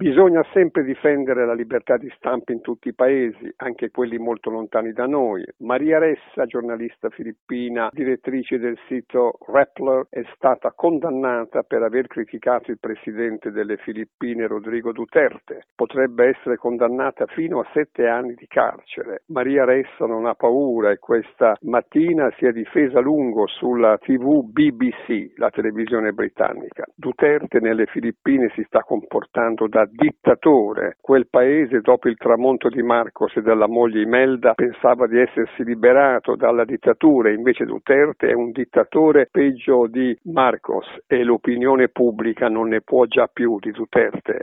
Bisogna sempre difendere la libertà di stampa in tutti i paesi, anche quelli molto lontani da noi. Maria Ressa, giornalista filippina, direttrice del sito Rappler, è stata condannata per aver criticato il presidente delle Filippine Rodrigo Duterte. Potrebbe essere condannata fino a sette anni di carcere. Maria Ressa non ha paura e questa mattina si è difesa a lungo sulla TV BBC, la televisione britannica. Duterte nelle Filippine si sta comportando da dittatore. Quel paese, dopo il tramonto di Marcos e della moglie Imelda, pensava di essersi liberato dalla dittatura, invece Duterte è un dittatore peggio di Marcos e l'opinione pubblica non ne può già più di Duterte.